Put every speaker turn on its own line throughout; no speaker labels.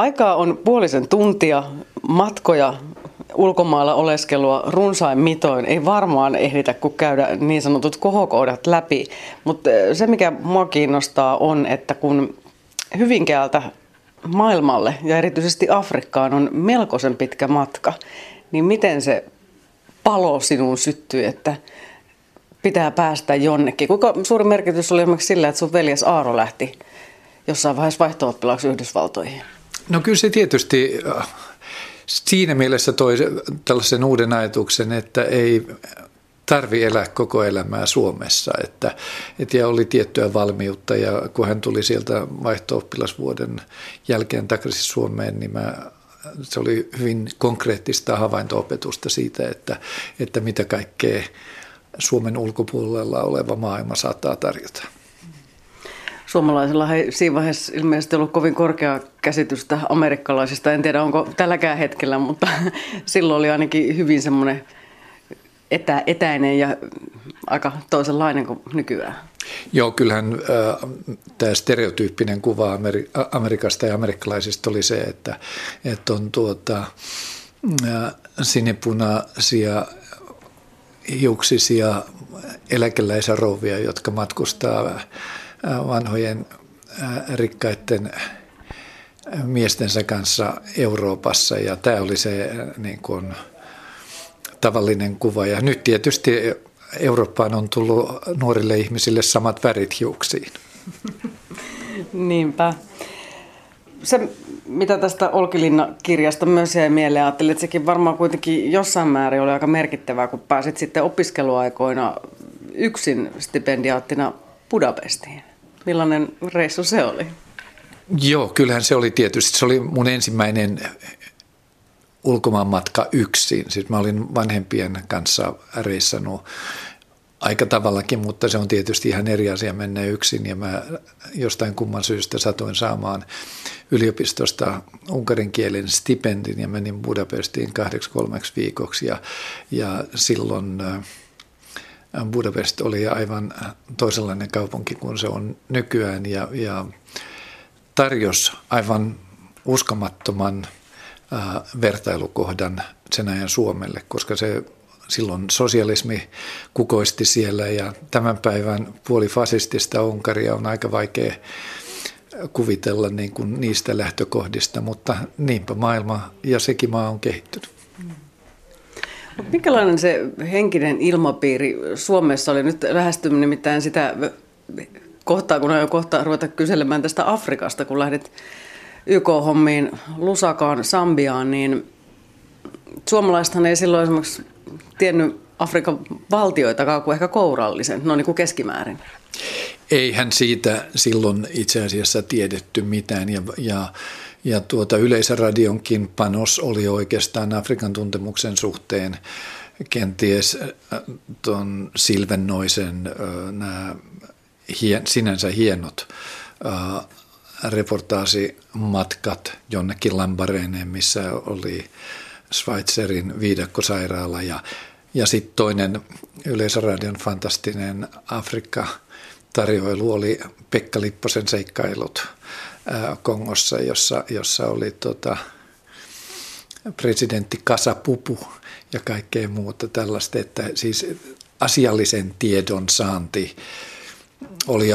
Aikaa on puolisen tuntia, matkoja, ulkomailla oleskelua runsain mitoin. Ei varmaan ehditä, kun käydä niin sanotut kohokoudat läpi. Mutta se, mikä mua kiinnostaa, on, että kun Hyvinkäältä maailmalle ja erityisesti Afrikkaan on melkoisen pitkä matka, niin miten se palo sinun syttyi, että pitää päästä jonnekin? Kuinka suuri merkitys oli esimerkiksi sillä, että sun veljes Aaro lähti jossain vaiheessa vaihto Yhdysvaltoihin?
No kyllä se tietysti äh, siinä mielessä toi tällaisen uuden ajatuksen, että ei tarvi elää koko elämää Suomessa. Että, et ja oli tiettyä valmiutta ja kun hän tuli sieltä vaihto-oppilasvuoden jälkeen takaisin Suomeen, niin mä, se oli hyvin konkreettista havainto-opetusta siitä, että, että mitä kaikkea Suomen ulkopuolella oleva maailma saattaa tarjota.
Suomalaisilla ei siinä vaiheessa ilmeisesti ollut kovin korkea käsitystä amerikkalaisista. En tiedä, onko tälläkään hetkellä, mutta silloin oli ainakin hyvin semmoinen etä, etäinen ja aika toisenlainen kuin nykyään.
Joo, kyllähän äh, tämä stereotyyppinen kuva Ameri- Amerikasta ja amerikkalaisista oli se, että, että on tuota, äh, sinipunaisia hiuksisia eläkeläisarouvia, jotka matkustaa vanhojen äh, rikkaiden miestensä kanssa Euroopassa ja tämä oli se äh, niin kuin, tavallinen kuva. Ja nyt tietysti Eurooppaan on tullut nuorille ihmisille samat värit hiuksiin.
Niinpä. Se, mitä tästä Olkilinna-kirjasta myös jäi mieleen, ajattelin, että sekin varmaan kuitenkin jossain määrin oli aika merkittävää, kun pääsit sitten opiskeluaikoina yksin stipendiaattina Budapestiin. Millainen reissu se oli?
Joo, kyllähän se oli tietysti. Se oli mun ensimmäinen ulkomaanmatka yksin. Siis mä olin vanhempien kanssa reissannut aika tavallakin, mutta se on tietysti ihan eri asia mennä yksin ja mä jostain kumman syystä satuin saamaan yliopistosta unkarin kielen stipendin ja menin Budapestiin kahdeksi kolmeksi viikoksi ja, ja silloin äh, Budapest oli aivan toisenlainen kaupunki kuin se on nykyään ja, ja tarjosi aivan uskomattoman – vertailukohdan sen ajan Suomelle, koska se silloin sosialismi kukoisti siellä ja tämän päivän puolifasistista Unkaria on aika vaikea kuvitella niin kuin niistä lähtökohdista, mutta niinpä maailma ja sekin maa on kehittynyt.
Minkälainen se henkinen ilmapiiri Suomessa oli? Nyt lähestyminen nimittäin sitä kohtaa, kun aion kohta ruveta kyselemään tästä Afrikasta, kun lähdet YK-hommiin Lusakaan, Sambiaan, niin suomalaisethan ei silloin esimerkiksi tiennyt Afrikan valtioitakaan kuin ehkä kourallisen, no niin kuin keskimäärin.
Eihän siitä silloin itse asiassa tiedetty mitään. Ja, ja, ja tuota Yleisradionkin panos oli oikeastaan Afrikan tuntemuksen suhteen kenties äh, tuon Silvennoisen äh, nämä hien, sinänsä hienot äh, reportaasimatkat jonnekin Lambareeneen, missä oli Schweitzerin viidakkosairaala. Ja, ja sitten toinen Yleisradion fantastinen Afrikka-tarjoilu oli Pekka Lipposen seikkailut Kongossa, jossa, jossa oli tota, presidentti Kasapupu ja kaikkea muuta tällaista, että siis asiallisen tiedon saanti oli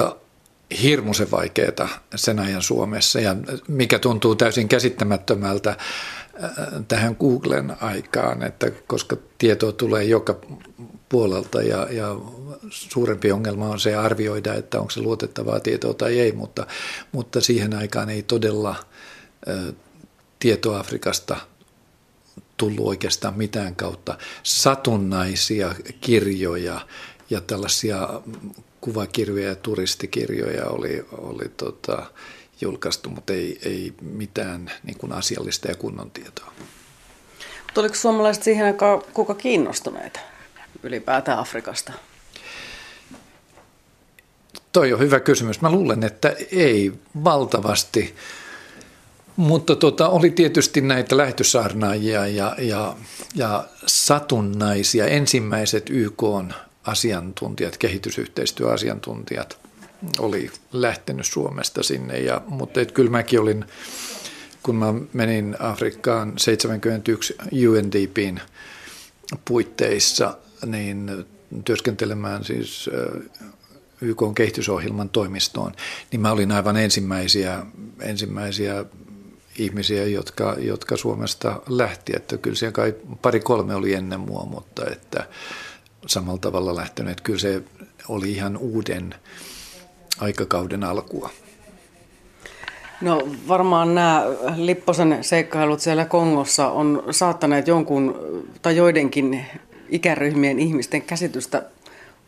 hirmuisen vaikeaa sen ajan Suomessa ja mikä tuntuu täysin käsittämättömältä äh, tähän Googlen aikaan, että koska tietoa tulee joka puolelta ja, ja suurempi ongelma on se arvioida, että onko se luotettavaa tietoa tai ei, mutta, mutta siihen aikaan ei todella ä, tietoa Afrikasta tullut oikeastaan mitään kautta. Satunnaisia kirjoja ja tällaisia kuvakirjoja ja turistikirjoja oli, oli tota, julkaistu, mutta ei, ei mitään niin kuin asiallista ja kunnon tietoa.
Oliko suomalaiset siihen aikaan kuka kiinnostuneita ylipäätään Afrikasta?
Toi on hyvä kysymys. Mä luulen, että ei valtavasti. Mutta tota, oli tietysti näitä lähtösaarnaajia ja, ja, ja satunnaisia. Ensimmäiset YK asiantuntijat, kehitysyhteistyöasiantuntijat oli lähtenyt Suomesta sinne. Ja, mutta et kyllä mäkin olin kun mä menin Afrikkaan 71 UNDPin puitteissa, niin työskentelemään siis YK kehitysohjelman toimistoon, niin mä olin aivan ensimmäisiä, ensimmäisiä ihmisiä, jotka, jotka Suomesta lähti. Että kyllä siellä kai pari kolme oli ennen mua, mutta että samalla tavalla lähtenyt. Kyllä se oli ihan uuden aikakauden alkua.
No varmaan nämä Lipposen seikkailut siellä Kongossa on saattaneet jonkun tai joidenkin ikäryhmien ihmisten käsitystä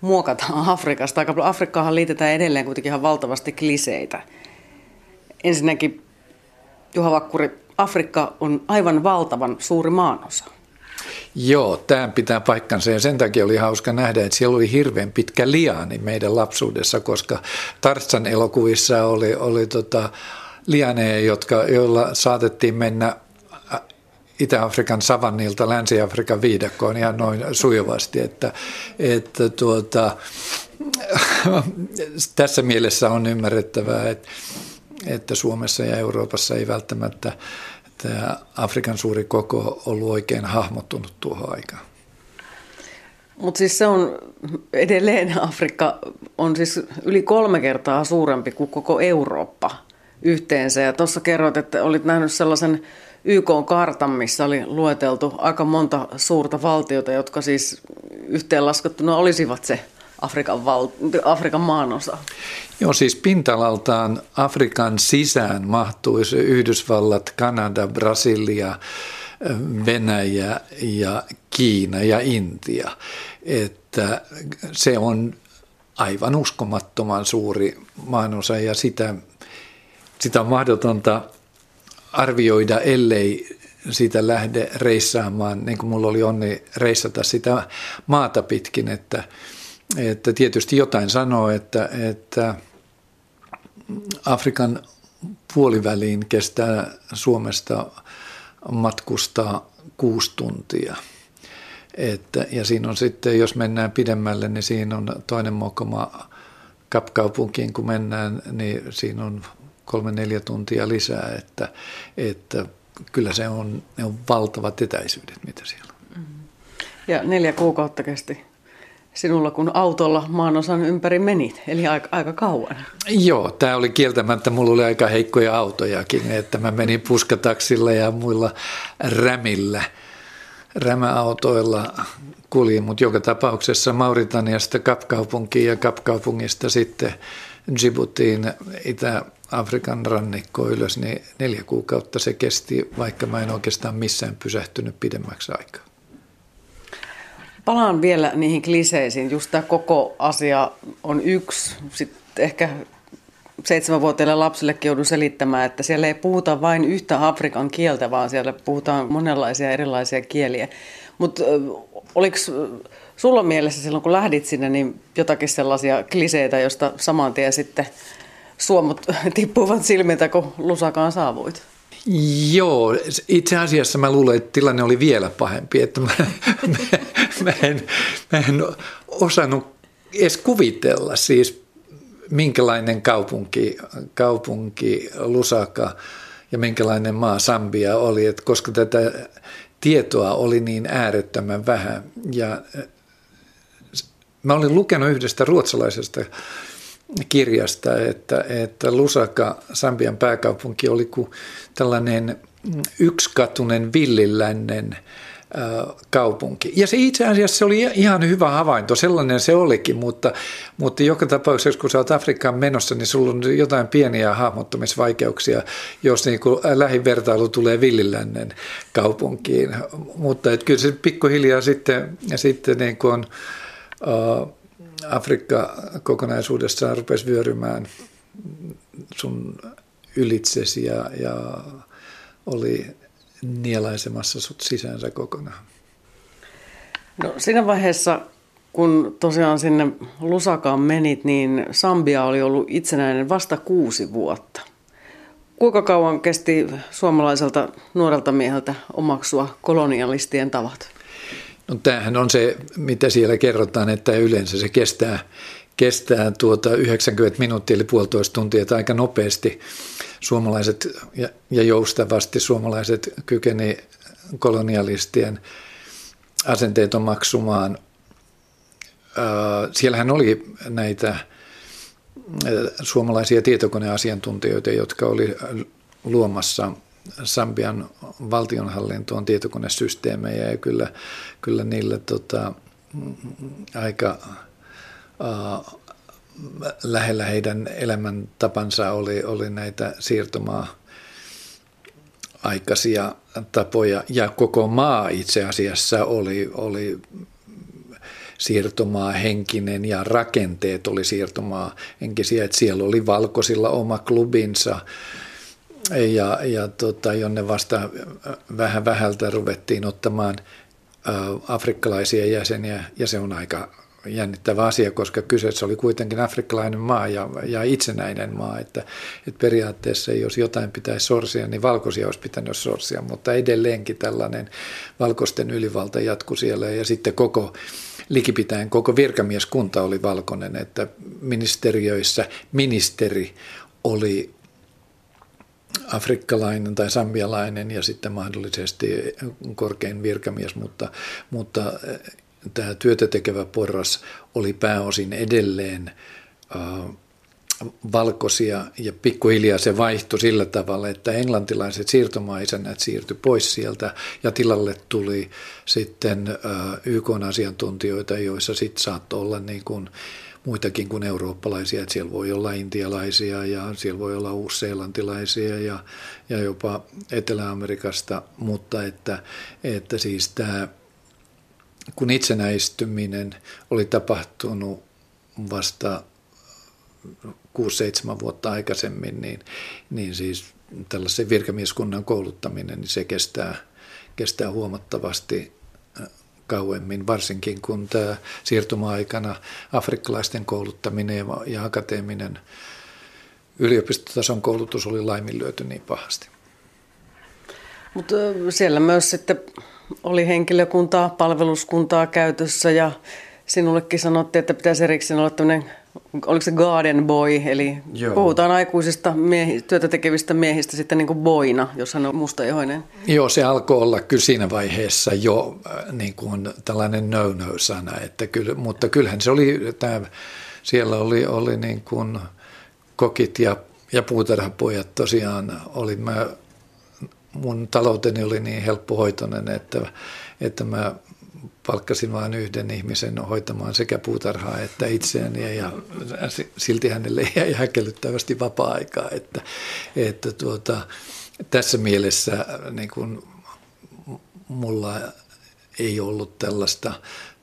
muokata Afrikasta. Aika Afrikkaahan liitetään edelleen kuitenkin ihan valtavasti kliseitä. Ensinnäkin Juha Vakkuri, Afrikka on aivan valtavan suuri maanosa.
Joo, tämä pitää paikkansa ja sen takia oli hauska nähdä, että siellä oli hirveän pitkä liani meidän lapsuudessa, koska Tartsan elokuvissa oli, oli tota, lianeja, jotka, joilla saatettiin mennä Itä-Afrikan savannilta Länsi-Afrikan viidakkoon ihan noin sujuvasti, että, että tuota, tässä mielessä on ymmärrettävää, että, että Suomessa ja Euroopassa ei välttämättä tämä Afrikan suuri koko ollut oikein hahmottunut tuohon aikaan.
Mutta siis se on edelleen Afrikka on siis yli kolme kertaa suurempi kuin koko Eurooppa yhteensä. Ja tuossa kerroit, että olit nähnyt sellaisen YK-kartan, missä oli lueteltu aika monta suurta valtiota, jotka siis yhteenlaskettuna olisivat se Afrikan, val- Afrikan maanosa.
Joo, siis pintalaltaan Afrikan sisään mahtuisi Yhdysvallat, Kanada, Brasilia, Venäjä ja Kiina ja Intia. Että se on aivan uskomattoman suuri maanosa ja sitä, sitä on mahdotonta arvioida, ellei siitä lähde reissaamaan, niin kuin mulla oli onni reissata sitä maata pitkin, että, että tietysti jotain sanoo, että, että Afrikan puoliväliin kestää Suomesta matkustaa kuusi tuntia. Että, ja siinä on sitten, jos mennään pidemmälle, niin siinä on toinen mokoma kapkaupunkiin, kun mennään, niin siinä on kolme-neljä tuntia lisää, että, että kyllä se on, ne on valtavat etäisyydet, mitä siellä on.
Ja neljä kuukautta kesti sinulla, kun autolla maanosan ympäri menit, eli aika, aika kauan.
Joo, tämä oli kieltämättä, mulla oli aika heikkoja autojakin, että mä menin puskataksilla ja muilla rämillä, rämäautoilla kuljin, mutta joka tapauksessa Mauritaniasta Kapkaupunkiin ja Kapkaupungista sitten Djiboutiin Itä-Afrikan rannikko ylös, niin neljä kuukautta se kesti, vaikka mä en oikeastaan missään pysähtynyt pidemmäksi aikaa.
Palaan vielä niihin kliseisiin. Just tämä koko asia on yksi. Sitten ehkä seitsemänvuotiaille lapsillekin joudun selittämään, että siellä ei puhuta vain yhtä Afrikan kieltä, vaan siellä puhutaan monenlaisia erilaisia kieliä. Mutta oliko sulla mielessä silloin, kun lähdit sinne, niin jotakin sellaisia kliseitä, joista saman tien sitten suomut tippuvat silmiltä, kun Lusakaan saavuit?
Joo, itse asiassa mä luulen, että tilanne oli vielä pahempi, että mä, mä, mä, en, mä en osannut edes kuvitella siis minkälainen kaupunki, kaupunki Lusaka ja minkälainen maa Sambia oli, että koska tätä tietoa oli niin äärettömän vähän ja Mä olin lukenut yhdestä ruotsalaisesta kirjasta, että, että Lusaka, Sambian pääkaupunki, oli kuin tällainen yksikkatunen villilännen kaupunki. Ja se itse asiassa se oli ihan hyvä havainto, sellainen se olikin, mutta, mutta joka tapauksessa kun sä oot Afrikkaan menossa, niin sulla on jotain pieniä hahmottumisvaikeuksia, jos niin kuin lähivertailu tulee villilännen kaupunkiin. Mutta et kyllä se pikkuhiljaa sitten, sitten niin kuin on Afrikka kokonaisuudessaan rupesi vyörymään sun ylitsesi ja, ja oli nielaisemassa sut sisäänsä kokonaan.
No siinä vaiheessa, kun tosiaan sinne Lusakaan menit, niin Sambia oli ollut itsenäinen vasta kuusi vuotta. Kuinka kauan kesti suomalaiselta nuorelta mieheltä omaksua kolonialistien tavat?
No tämähän on se, mitä siellä kerrotaan, että yleensä se kestää, kestää tuota 90 minuuttia eli puolitoista tuntia, että aika nopeasti, suomalaiset ja, ja joustavasti suomalaiset kykeni kolonialistien asenteet maksumaan. Siellähän oli näitä suomalaisia tietokoneasiantuntijoita, jotka oli luomassa Sambian valtionhallintoon tietokonesysteemejä ja kyllä, kyllä niille tota, aika uh, lähellä heidän elämäntapansa oli, oli näitä siirtomaa aikaisia tapoja. Ja koko maa itse asiassa oli, oli siirtomaa henkinen ja rakenteet oli siirtomaa henkisiä, että siellä oli valkoisilla oma klubinsa ja, ja tota, jonne vasta vähän vähältä ruvettiin ottamaan afrikkalaisia jäseniä ja se on aika jännittävä asia, koska kyseessä oli kuitenkin afrikkalainen maa ja, ja itsenäinen maa, että, että periaatteessa jos jotain pitäisi sorsia, niin valkoisia olisi pitänyt sorsia, mutta edelleenkin tällainen valkoisten ylivalta jatkui siellä ja sitten koko likipitäen koko virkamieskunta oli valkoinen, että ministeriöissä ministeri oli afrikkalainen tai sambialainen ja sitten mahdollisesti korkein virkamies, mutta, mutta tämä työtä tekevä porras oli pääosin edelleen äh, valkoisia ja pikkuhiljaa se vaihtui sillä tavalla, että englantilaiset siirtomaisenät siirtyi pois sieltä ja tilalle tuli sitten äh, YK-asiantuntijoita, joissa sitten saattoi olla niin kuin muitakin kuin eurooppalaisia, että siellä voi olla intialaisia ja siellä voi olla uusseelantilaisia ja, ja jopa Etelä-Amerikasta, mutta että, että siis tämä kun itsenäistyminen oli tapahtunut vasta 6-7 vuotta aikaisemmin, niin, niin siis tällaisen virkamieskunnan kouluttaminen, niin se kestää, kestää huomattavasti kauemmin, varsinkin kun tämä siirtuma-aikana afrikkalaisten kouluttaminen ja akateeminen yliopistotason koulutus oli laiminlyöty niin pahasti.
Mutta siellä myös sitten oli henkilökuntaa, palveluskuntaa käytössä ja sinullekin sanottiin, että pitäisi erikseen olla tämmöinen, oliko se garden boy, eli Joo. puhutaan aikuisista miehi, työtä tekevistä miehistä sitten niin kuin boina, jos hän on mustaihoinen.
Joo, se alkoi olla kyllä siinä vaiheessa jo äh, niin kuin tällainen no-no-sana, että kyllä, mutta kyllähän se oli, tämä, siellä oli, oli niin kuin kokit ja, ja puutarhapojat tosiaan, oli mä mun talouteni oli niin helppohoitoinen, että, että mä palkkasin vain yhden ihmisen hoitamaan sekä puutarhaa että itseäni ja silti hänelle jäi häkellyttävästi vapaa-aikaa, että, että tuota, tässä mielessä niin kuin, mulla ei ollut tällaista,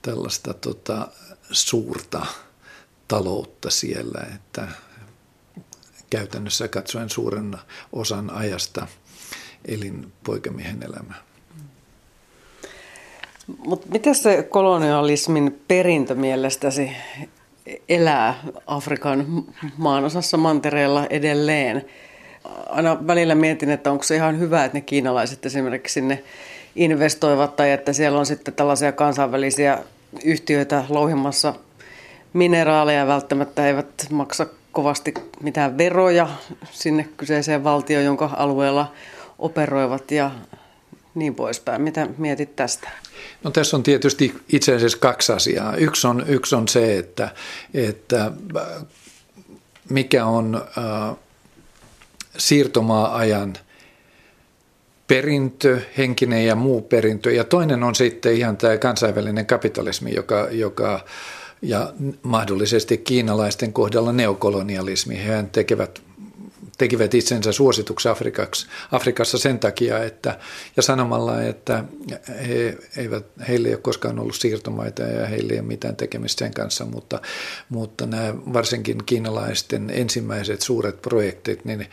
tällaista tota, suurta taloutta siellä, että käytännössä katsoen suuren osan ajasta – elin poikamiehen elämää.
Mutta miten se kolonialismin perintö mielestäsi elää Afrikan maanosassa mantereella edelleen? Aina välillä mietin, että onko se ihan hyvä, että ne kiinalaiset esimerkiksi sinne investoivat tai että siellä on sitten tällaisia kansainvälisiä yhtiöitä louhimassa mineraaleja välttämättä eivät maksa kovasti mitään veroja sinne kyseiseen valtioon, jonka alueella operoivat ja niin poispäin. Mitä mietit tästä?
No tässä on tietysti itse asiassa kaksi asiaa. Yksi on, yksi on se, että, että mikä on äh, siirtomaa-ajan perintö, henkinen ja muu perintö. Ja toinen on sitten ihan tämä kansainvälinen kapitalismi, joka, joka ja mahdollisesti kiinalaisten kohdalla neokolonialismi. He tekevät tekivät itsensä suosituksi Afrikaksi, Afrikassa sen takia, että, ja sanomalla, että he eivät, heille ei ole koskaan ollut siirtomaita ja heille ei ole mitään tekemistä sen kanssa, mutta, mutta nämä varsinkin kiinalaisten ensimmäiset suuret projektit, niin,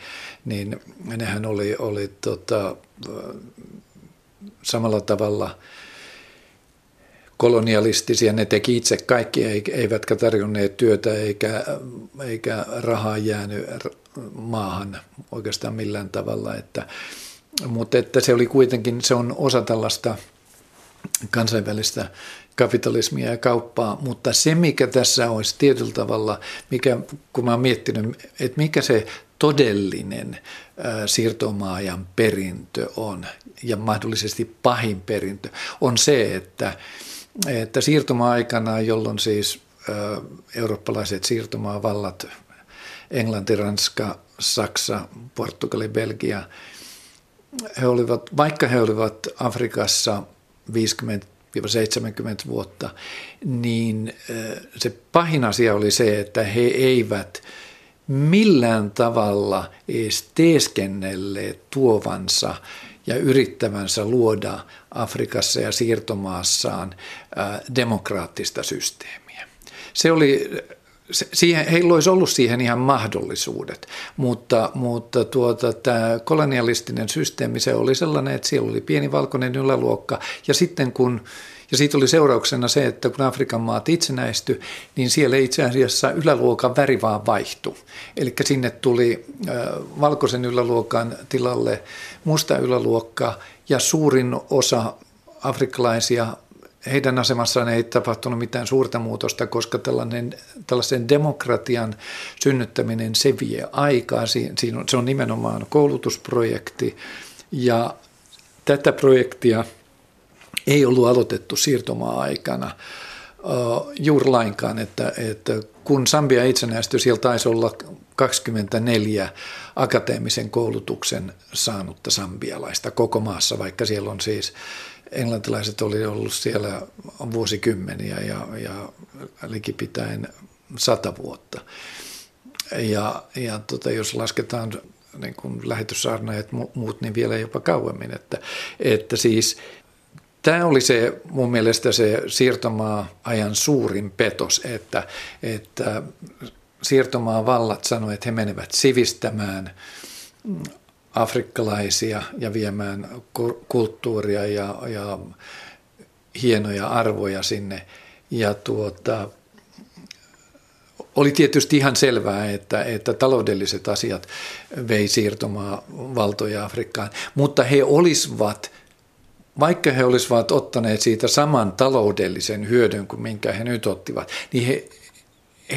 niin nehän oli, oli tota, samalla tavalla – kolonialistisia, ne teki itse kaikki, eivätkä tarjonneet työtä eikä, eikä rahaa jäänyt maahan oikeastaan millään tavalla. Että, mutta että se oli kuitenkin, se on osa tällaista kansainvälistä kapitalismia ja kauppaa, mutta se mikä tässä olisi tietyllä tavalla, mikä, kun mä oon miettinyt, että mikä se todellinen siirtomaajan perintö on ja mahdollisesti pahin perintö on se, että, että siirtoma-aikana, jolloin siis eurooppalaiset siirtomaavallat, Englanti, Ranska, Saksa, Portugali, Belgia, he olivat, vaikka he olivat Afrikassa 50 70 vuotta, niin se pahin asia oli se, että he eivät millään tavalla edes teeskennelleet tuovansa ja yrittävänsä luoda Afrikassa ja siirtomaassaan demokraattista systeemiä. Se oli siihen, heillä olisi ollut siihen ihan mahdollisuudet, mutta, mutta tuota, tämä kolonialistinen systeemi se oli sellainen, että siellä oli pieni valkoinen yläluokka ja sitten kun ja siitä oli seurauksena se, että kun Afrikan maat itsenäistyi, niin siellä itse asiassa yläluokan väri vaan vaihtui. Eli sinne tuli valkoisen yläluokan tilalle musta yläluokka ja suurin osa afrikkalaisia heidän asemassaan ei tapahtunut mitään suurta muutosta, koska tällainen, tällaisen demokratian synnyttäminen, se vie aikaa. Siinä on, se on nimenomaan koulutusprojekti ja tätä projektia ei ollut aloitettu siirtomaa-aikana juuri lainkaan, että, että kun Sambia itsenäistyi, siellä taisi olla 24 akateemisen koulutuksen saanutta sambialaista koko maassa, vaikka siellä on siis englantilaiset oli ollut siellä vuosikymmeniä ja, ja likipitäen sata vuotta. Ja, ja tota, jos lasketaan niin kuin lähetyssaarnaajat muut, niin vielä jopa kauemmin. Että, että siis Tämä oli se mun mielestä se siirtomaa-ajan suurin petos, että, että siirtomaa vallat sanoivat, että he menevät sivistämään afrikkalaisia ja viemään kulttuuria ja, ja hienoja arvoja sinne. Ja tuota, oli tietysti ihan selvää, että, että taloudelliset asiat vei siirtomaa valtoja Afrikkaan, mutta he olisivat, vaikka he olisivat ottaneet siitä saman taloudellisen hyödyn kuin minkä he nyt ottivat, niin he,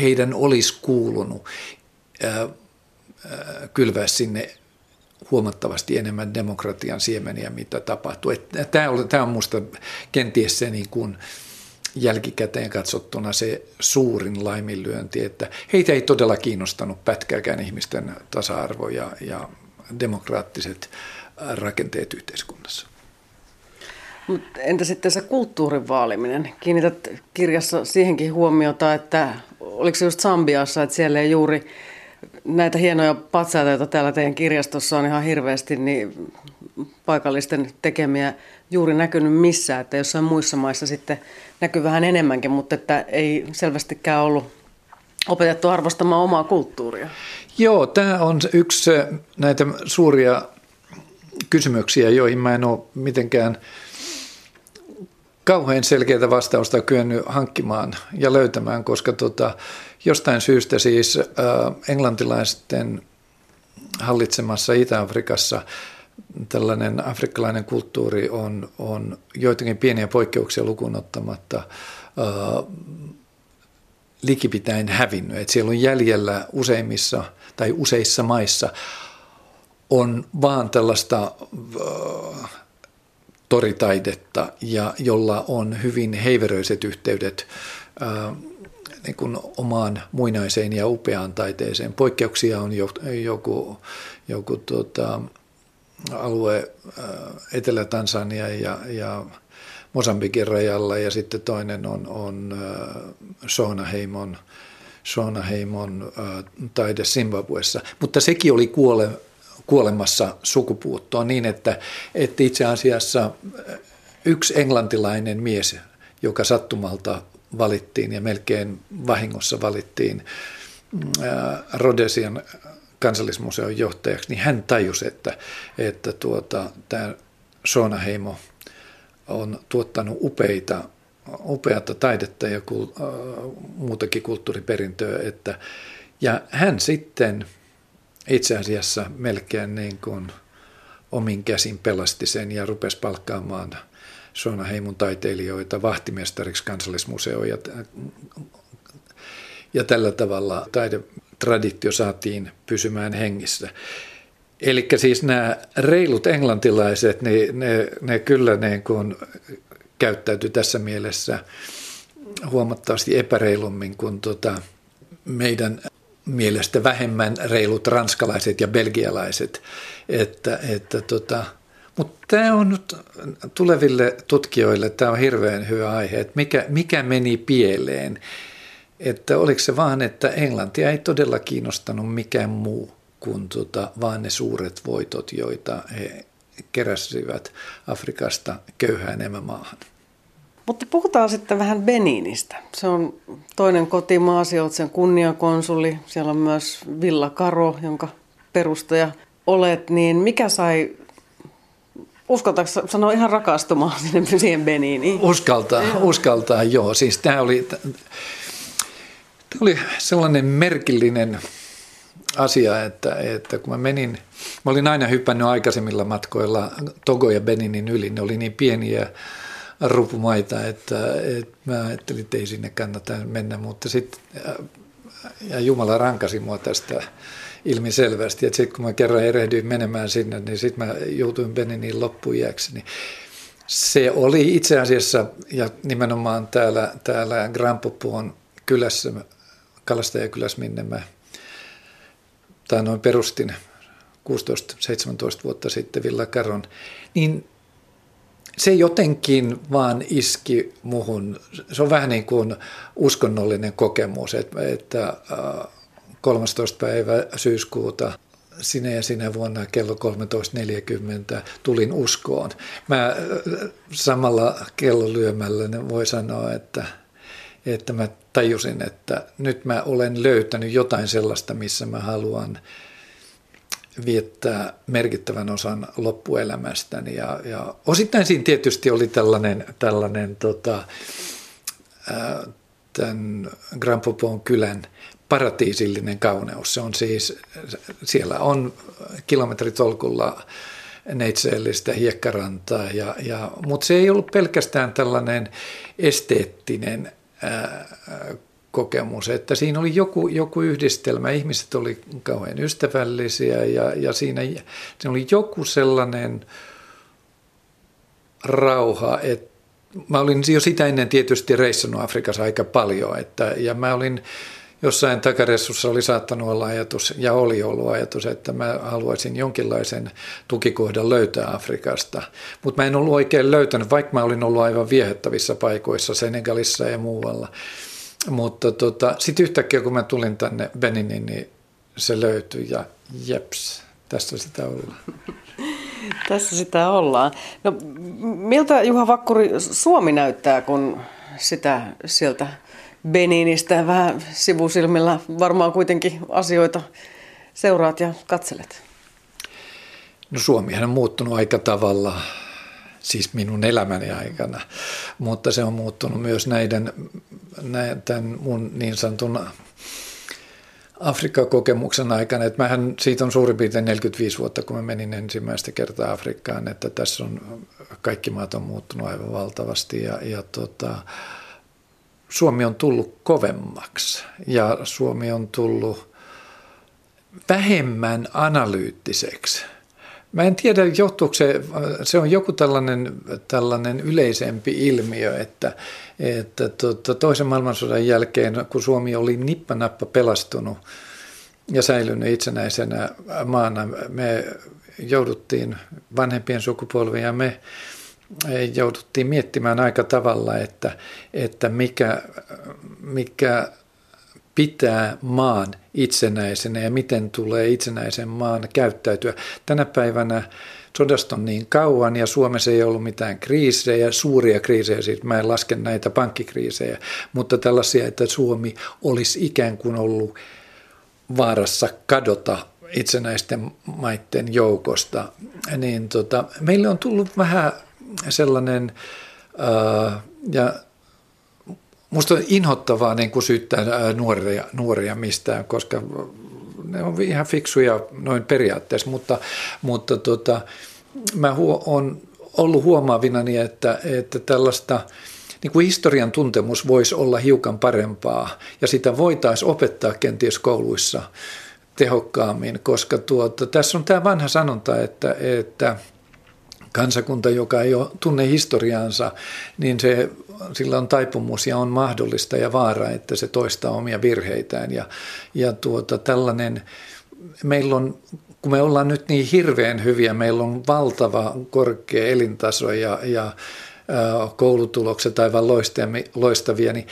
heidän olisi kuulunut ää, kylvää sinne huomattavasti enemmän demokratian siemeniä, mitä tapahtuu. Tämä on, tämä on minusta kenties se niin kuin jälkikäteen katsottuna se suurin laiminlyönti, että heitä ei todella kiinnostanut pätkääkään ihmisten tasa-arvo ja, ja demokraattiset rakenteet yhteiskunnassa.
Mut entä sitten se kulttuurin vaaliminen? Kiinnität kirjassa siihenkin huomiota, että oliko se just Sambiassa, että siellä ei juuri näitä hienoja patsaita, joita täällä teidän kirjastossa on ihan hirveästi, niin paikallisten tekemiä juuri näkynyt missään, että jossain muissa maissa sitten näkyy vähän enemmänkin, mutta että ei selvästikään ollut opetettu arvostamaan omaa kulttuuria.
Joo, tämä on yksi näitä suuria kysymyksiä, joihin mä en ole mitenkään kauhean selkeää vastausta kyennyt hankkimaan ja löytämään, koska tota, jostain syystä siis äh, englantilaisten hallitsemassa Itä-Afrikassa tällainen afrikkalainen kulttuuri on, on joitakin pieniä poikkeuksia lukuun ottamatta äh, likipitäen hävinnyt. Et siellä on jäljellä useimmissa tai useissa maissa on vaan tällaista äh, toritaidetta, ja jolla on hyvin heiveröiset yhteydet äh, niin kuin omaan muinaiseen ja upeaan taiteeseen. Poikkeuksia on joku, joku tuota, alue äh, Etelä-Tansania ja, ja Mosambikin rajalla ja sitten toinen on, on äh, Sonaheimon, Sonaheimon äh, taide Zimbabwessa. Mutta sekin oli kuole, kuolemassa sukupuuttoon niin, että, että itse asiassa yksi englantilainen mies, joka sattumalta valittiin ja melkein vahingossa valittiin Rodesian kansallismuseon johtajaksi, niin hän tajusi, että, että tuota, tämä Sonaheimo on tuottanut upeita, upeata taidetta ja kul, äh, muutakin kulttuuriperintöä. Että, ja hän sitten itse asiassa melkein niin kuin omin käsin pelasti sen ja rupesi palkkaamaan Heimun taiteilijoita vahtimestariksi kansallismuseoon ja, ja tällä tavalla taidetraditio saatiin pysymään hengissä. Eli siis nämä reilut englantilaiset, niin ne, ne kyllä niin kuin käyttäytyi tässä mielessä huomattavasti epäreilummin kuin tota meidän mielestä vähemmän reilut ranskalaiset ja belgialaiset. Että, että tota, mutta tämä on nyt tuleville tutkijoille, tämä on hirveän hyvä aihe, että mikä, mikä meni pieleen. Että oliko se vaan, että Englantia ei todella kiinnostanut mikään muu kuin tota, vaan ne suuret voitot, joita he keräsivät Afrikasta köyhään emämaahan.
Mutta puhutaan sitten vähän Beninistä. Se on toinen kotimaa, siellä sen kunniakonsuli, siellä on myös Villa Karo, jonka perustaja olet, niin mikä sai Uskaltaako sanoa ihan rakastumaan sinne siihen Beniniin?
Uskaltaa, joo. uskaltaa, joo. Siis tämä oli, tämä oli sellainen merkillinen asia, että, että kun mä menin, mä olin aina hypännyt aikaisemmilla matkoilla Togo ja Beninin yli, ne oli niin pieniä rupumaita, että, että mä ajattelin, että ei sinne kannata mennä, mutta sitten ja Jumala rankasi mua tästä ilmiselvästi, että sitten kun mä kerran erehdyin menemään sinne, niin sitten mä joutuin Beninin loppuiäksi, niin se oli itse asiassa, ja nimenomaan täällä, täällä Grand Popuon kylässä, kalastajakylässä, minne mä tai noin perustin 16-17 vuotta sitten Villa Caron, niin se jotenkin vaan iski muhun. Se on vähän niin kuin uskonnollinen kokemus, että, että 13. päivä syyskuuta sinä ja sinä vuonna kello 13.40 tulin uskoon. Mä samalla kellolyömällä voi sanoa, että, että mä tajusin, että nyt mä olen löytänyt jotain sellaista, missä mä haluan viettää merkittävän osan loppuelämästäni. Ja, ja osittain siinä tietysti oli tällainen, tällainen tota, ää, tämän Grand Popon kylän paratiisillinen kauneus. Se on siis, siellä on kilometritolkulla neitseellistä hiekkarantaa, ja, ja, mutta se ei ollut pelkästään tällainen esteettinen ää, kokemus, että siinä oli joku, joku yhdistelmä, ihmiset oli kauhean ystävällisiä ja, ja siinä, siinä oli joku sellainen rauha, että mä olin jo sitä ennen tietysti reissannut Afrikassa aika paljon, että, ja mä olin jossain takaressussa oli saattanut olla ajatus, ja oli ollut ajatus, että mä haluaisin jonkinlaisen tukikohdan löytää Afrikasta. Mutta mä en ollut oikein löytänyt, vaikka mä olin ollut aivan viehättävissä paikoissa Senegalissa ja muualla. Mutta tota, sitten yhtäkkiä kun mä tulin tänne Beniniin, niin se löytyi ja jeps, tässä sitä ollaan.
Tässä sitä ollaan. No, miltä Juha Vakkuri Suomi näyttää, kun sitä sieltä Beninistä vähän sivusilmillä varmaan kuitenkin asioita seuraat ja katselet?
No Suomihan on muuttunut aika tavalla siis minun elämäni aikana, mutta se on muuttunut myös näiden, tämän mun niin sanotun Afrikka-kokemuksen aikana, että mähän siitä on suurin piirtein 45 vuotta, kun mä menin ensimmäistä kertaa Afrikkaan, että tässä on kaikki maat on muuttunut aivan valtavasti ja, ja tota, Suomi on tullut kovemmaksi ja Suomi on tullut vähemmän analyyttiseksi – Mä en tiedä, johtuuko se, se on joku tällainen, tällainen yleisempi ilmiö, että, että tuota, toisen maailmansodan jälkeen, kun Suomi oli nippanappa pelastunut ja säilynyt itsenäisenä maana, me jouduttiin vanhempien sukupolvien ja me jouduttiin miettimään aika tavalla, että, että mikä, mikä pitää maan itsenäisenä ja miten tulee itsenäisen maan käyttäytyä. Tänä päivänä sodasta on niin kauan ja Suomessa ei ollut mitään kriisejä, suuria kriisejä, siis mä en laske näitä pankkikriisejä, mutta tällaisia, että Suomi olisi ikään kuin ollut vaarassa kadota itsenäisten maiden joukosta, niin tota, meille on tullut vähän sellainen, ää, ja Musta on inhottavaa niin kuin syyttää nuoria, nuoria mistään, koska ne on ihan fiksuja noin periaatteessa, mutta, mutta tota, mä on ollut huomaavinani, että, että tällaista niin kuin historian tuntemus voisi olla hiukan parempaa ja sitä voitaisiin opettaa kenties kouluissa tehokkaammin, koska tuota, tässä on tämä vanha sanonta, että, että kansakunta, joka ei ole, tunne historiaansa, niin se, sillä on taipumus ja on mahdollista ja vaara, että se toistaa omia virheitään. Ja, ja tuota, tällainen, meillä on kun me ollaan nyt niin hirveän hyviä, meillä on valtava korkea elintaso ja, ja koulutulokset aivan loistavia, niin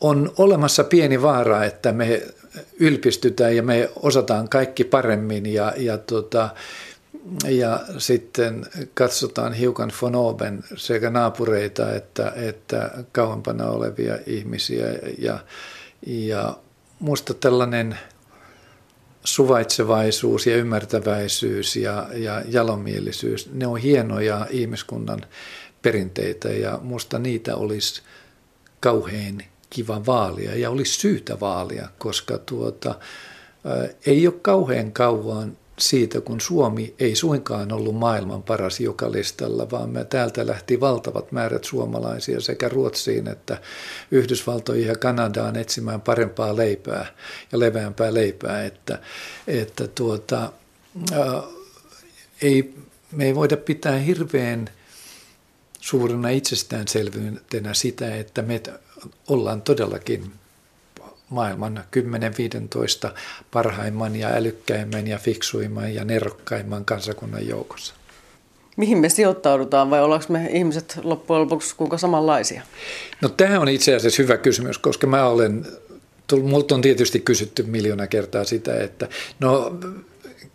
on olemassa pieni vaara, että me ylpistytään ja me osataan kaikki paremmin ja, ja, tota, ja sitten katsotaan hiukan fonoben sekä naapureita että, että kauempana olevia ihmisiä. Ja, ja musta tällainen – suvaitsevaisuus ja ymmärtäväisyys ja, ja jalomielisyys, ne on hienoja ihmiskunnan perinteitä. Ja musta niitä olisi kauhean kiva vaalia ja olisi syytä vaalia, koska tuota, ei ole kauhean kauan siitä, kun Suomi ei suinkaan ollut maailman paras joka listalla, vaan me täältä lähti valtavat määrät suomalaisia sekä Ruotsiin että Yhdysvaltoihin ja Kanadaan etsimään parempaa leipää ja leveämpää leipää, että, että tuota, ää, ei, me ei voida pitää hirveän suurena itsestäänselvyytenä sitä, että me ollaan todellakin maailman 10-15 parhaimman ja älykkäimmän ja fiksuimman ja nerokkaimman kansakunnan joukossa.
Mihin me sijoittaudutaan vai ollaanko me ihmiset loppujen lopuksi kuinka samanlaisia?
No tämä on itse asiassa hyvä kysymys, koska mä olen, multa on tietysti kysytty miljoona kertaa sitä, että no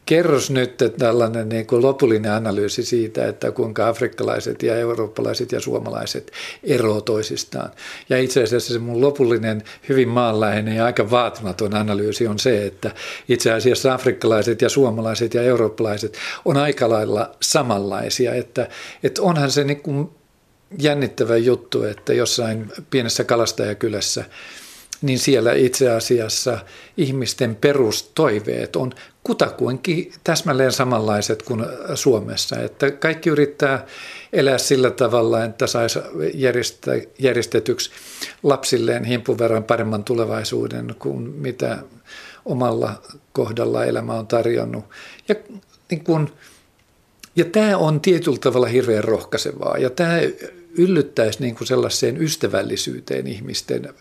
kerros nyt tällainen niin kuin lopullinen analyysi siitä, että kuinka afrikkalaiset ja eurooppalaiset ja suomalaiset eroavat toisistaan. Ja itse asiassa se mun lopullinen, hyvin maanläheinen ja aika vaatimaton analyysi on se, että itse asiassa afrikkalaiset ja suomalaiset ja eurooppalaiset on aika lailla samanlaisia. Että, että onhan se niin kuin jännittävä juttu, että jossain pienessä kalastajakylässä – niin siellä itse asiassa ihmisten perustoiveet on kutakuinkin täsmälleen samanlaiset kuin Suomessa. Että kaikki yrittää elää sillä tavalla, että saisi järjestetyksi lapsilleen himpun verran paremman tulevaisuuden kuin mitä omalla kohdalla elämä on tarjonnut. Ja, niin kun, ja tämä on tietyllä tavalla hirveän rohkaisevaa ja tämä yllyttäisi niin kuin sellaiseen ystävällisyyteen ihmisten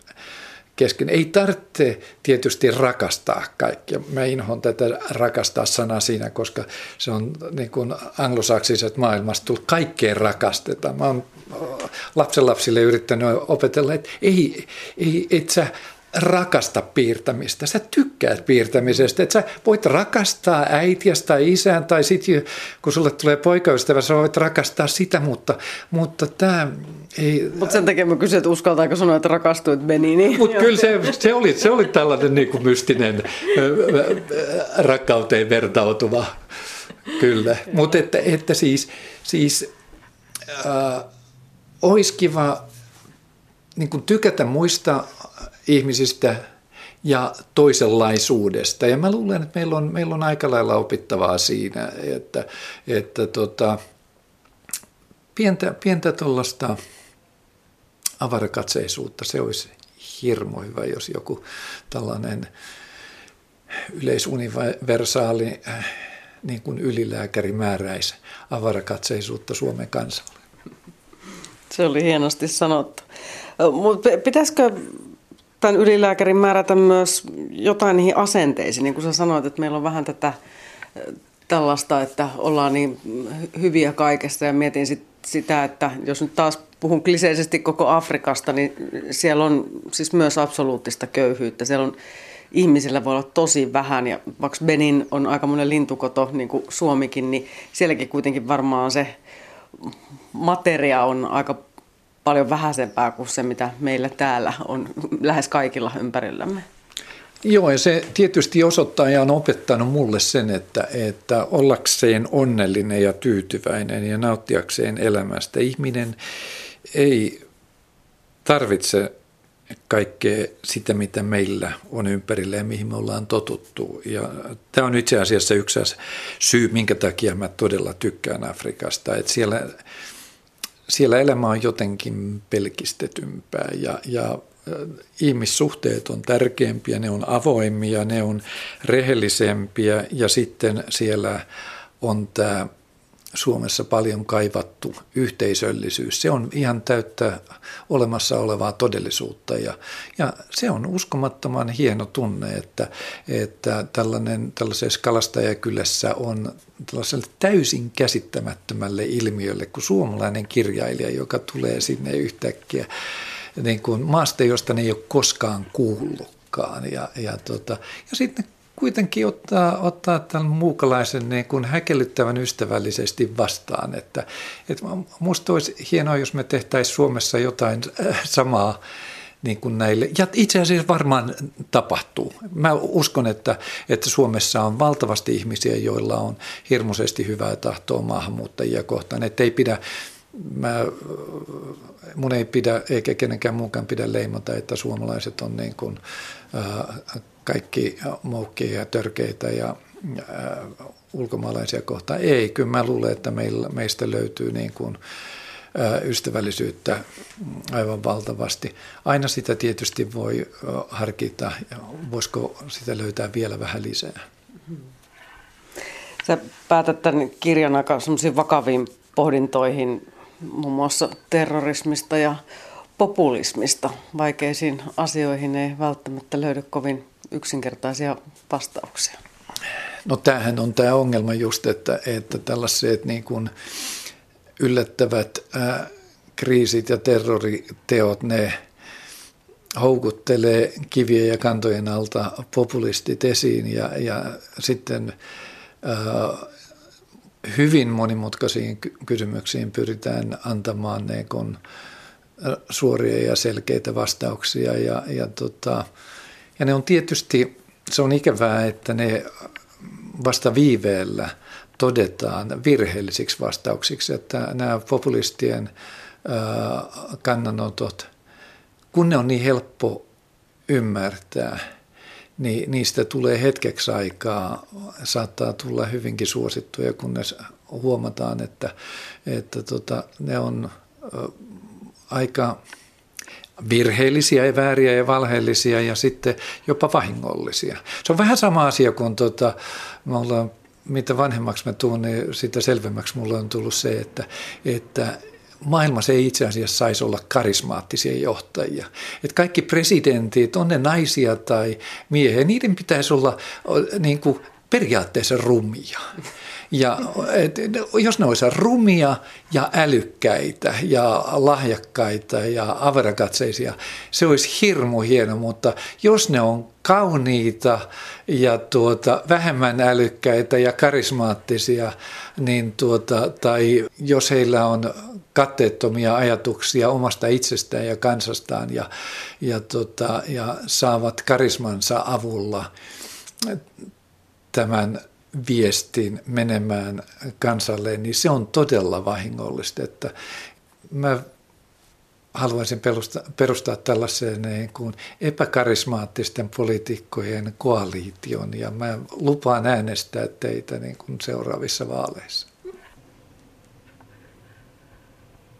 kesken. Ei tarvitse tietysti rakastaa kaikkia. Mä inhoan tätä rakastaa sanaa siinä, koska se on niin kuin anglosaksiset maailmasta tullut kaikkeen rakastetaan. Mä oon lapsenlapsille yrittänyt opetella, että ei, ei, et sä rakasta piirtämistä. Sä tykkäät piirtämisestä. Että sä voit rakastaa äitiäsi tai isään tai sitten kun sulle tulee poikaystävä, sä voit rakastaa sitä, mutta, mutta tämä ei...
Mutta sen takia mä kysyin, että uskaltaako sanoa, että rakastuit Benini.
Mutta kyllä se, se, oli, se oli tällainen niin kuin mystinen rakkauteen vertautuva. Kyllä. Mutta että, että siis, siis äh, olisi kiva niin kuin tykätä muista ihmisistä ja toisenlaisuudesta. Ja mä luulen, että meillä on, meillä on aika lailla opittavaa siinä, että, että tota, pientä, pientä tuollaista avarakatseisuutta, se olisi hirmo hyvä, jos joku tällainen yleisuniversaali niin kuin ylilääkäri määräisi avarakatseisuutta Suomen kansalle.
Se oli hienosti sanottu. Mutta pitäisikö tämän ylilääkärin määrätä myös jotain niihin asenteisiin. Niin kuin sä sanoit, että meillä on vähän tätä tällaista, että ollaan niin hyviä kaikesta ja mietin sit sitä, että jos nyt taas puhun kliseisesti koko Afrikasta, niin siellä on siis myös absoluuttista köyhyyttä. Siellä on ihmisillä voi olla tosi vähän ja vaikka Benin on aika monen lintukoto, niin kuin Suomikin, niin sielläkin kuitenkin varmaan se materia on aika paljon vähäisempää kuin se, mitä meillä täällä on lähes kaikilla ympärillämme.
Joo, ja se tietysti osoittaa ja on opettanut mulle sen, että, että ollakseen onnellinen ja tyytyväinen ja nauttiakseen elämästä ihminen ei tarvitse kaikkea sitä, mitä meillä on ympärillä ja mihin me ollaan totuttu. Ja tämä on itse asiassa yksi syy, minkä takia mä todella tykkään Afrikasta. Että siellä, siellä elämä on jotenkin pelkistetympää ja, ja ihmissuhteet on tärkeämpiä, ne on avoimia, ne on rehellisempiä ja sitten siellä on tämä Suomessa paljon kaivattu yhteisöllisyys. Se on ihan täyttä olemassa olevaa todellisuutta ja, ja se on uskomattoman hieno tunne, että, että tällainen, tällaisessa kalastajakylässä on tällaiselle täysin käsittämättömälle ilmiölle kuin suomalainen kirjailija, joka tulee sinne yhtäkkiä niin kuin maasta, josta ne ei ole koskaan kuullutkaan. Ja, ja, tota, ja sitten kuitenkin ottaa, ottaa tämän muukalaisen niin kuin häkellyttävän ystävällisesti vastaan. Että, että musta olisi hienoa, jos me tehtäisiin Suomessa jotain äh, samaa niin kuin näille. Ja itse asiassa varmaan tapahtuu. Mä uskon, että, että Suomessa on valtavasti ihmisiä, joilla on hirmuisesti hyvää tahtoa maahanmuuttajia kohtaan. Että ei pidä mä, mun ei pidä, eikä kenenkään muukaan pidä leimata, että suomalaiset on niin kuin, äh, kaikki moukkia ja törkeitä ja äh, ulkomaalaisia kohtaan. Ei, kyllä mä luulen, että meillä, meistä löytyy niin kuin, äh, ystävällisyyttä aivan valtavasti. Aina sitä tietysti voi äh, harkita, voisiko sitä löytää vielä vähän lisää.
Sä päätät tämän kirjan aika vakaviin pohdintoihin muun muassa terrorismista ja populismista. Vaikeisiin asioihin ei välttämättä löydy kovin yksinkertaisia vastauksia.
No tämähän on tämä ongelma just, että, että tällaiset niin kuin yllättävät ää, kriisit ja terroriteot, ne houkuttelee kivien ja kantojen alta populistit esiin ja, ja sitten ää, hyvin monimutkaisiin kysymyksiin pyritään antamaan niin kuin suoria ja selkeitä vastauksia. Ja, ja, tota, ja ne on tietysti, se on ikävää, että ne vasta viiveellä todetaan virheellisiksi vastauksiksi, että nämä populistien kannanotot, kun ne on niin helppo ymmärtää – niin niistä tulee hetkeksi aikaa, saattaa tulla hyvinkin suosittuja, kunnes huomataan, että, että tota, ne on aika virheellisiä ja vääriä ja valheellisia ja sitten jopa vahingollisia. Se on vähän sama asia kuin me ollaan mitä vanhemmaksi mä tuun, niin sitä selvemmäksi mulle on tullut se, että, että maailmassa ei itse asiassa saisi olla karismaattisia johtajia. Että kaikki presidentit, on ne naisia tai miehiä, niiden pitäisi olla niin kuin periaatteessa rumia. Ja et, jos ne olisivat rumia ja älykkäitä ja lahjakkaita ja averakatseisia, se olisi hirmu hieno, mutta jos ne on kauniita ja tuota, vähemmän älykkäitä ja karismaattisia, niin tuota, tai jos heillä on katteettomia ajatuksia omasta itsestään ja kansastaan ja, ja, tota, ja saavat karismansa avulla tämän viestin menemään kansalle, niin se on todella vahingollista. Että mä haluaisin perustaa, perustaa tällaiseen niin kuin epäkarismaattisten poliitikkojen koaliition ja mä lupaan äänestää teitä niin kuin seuraavissa vaaleissa.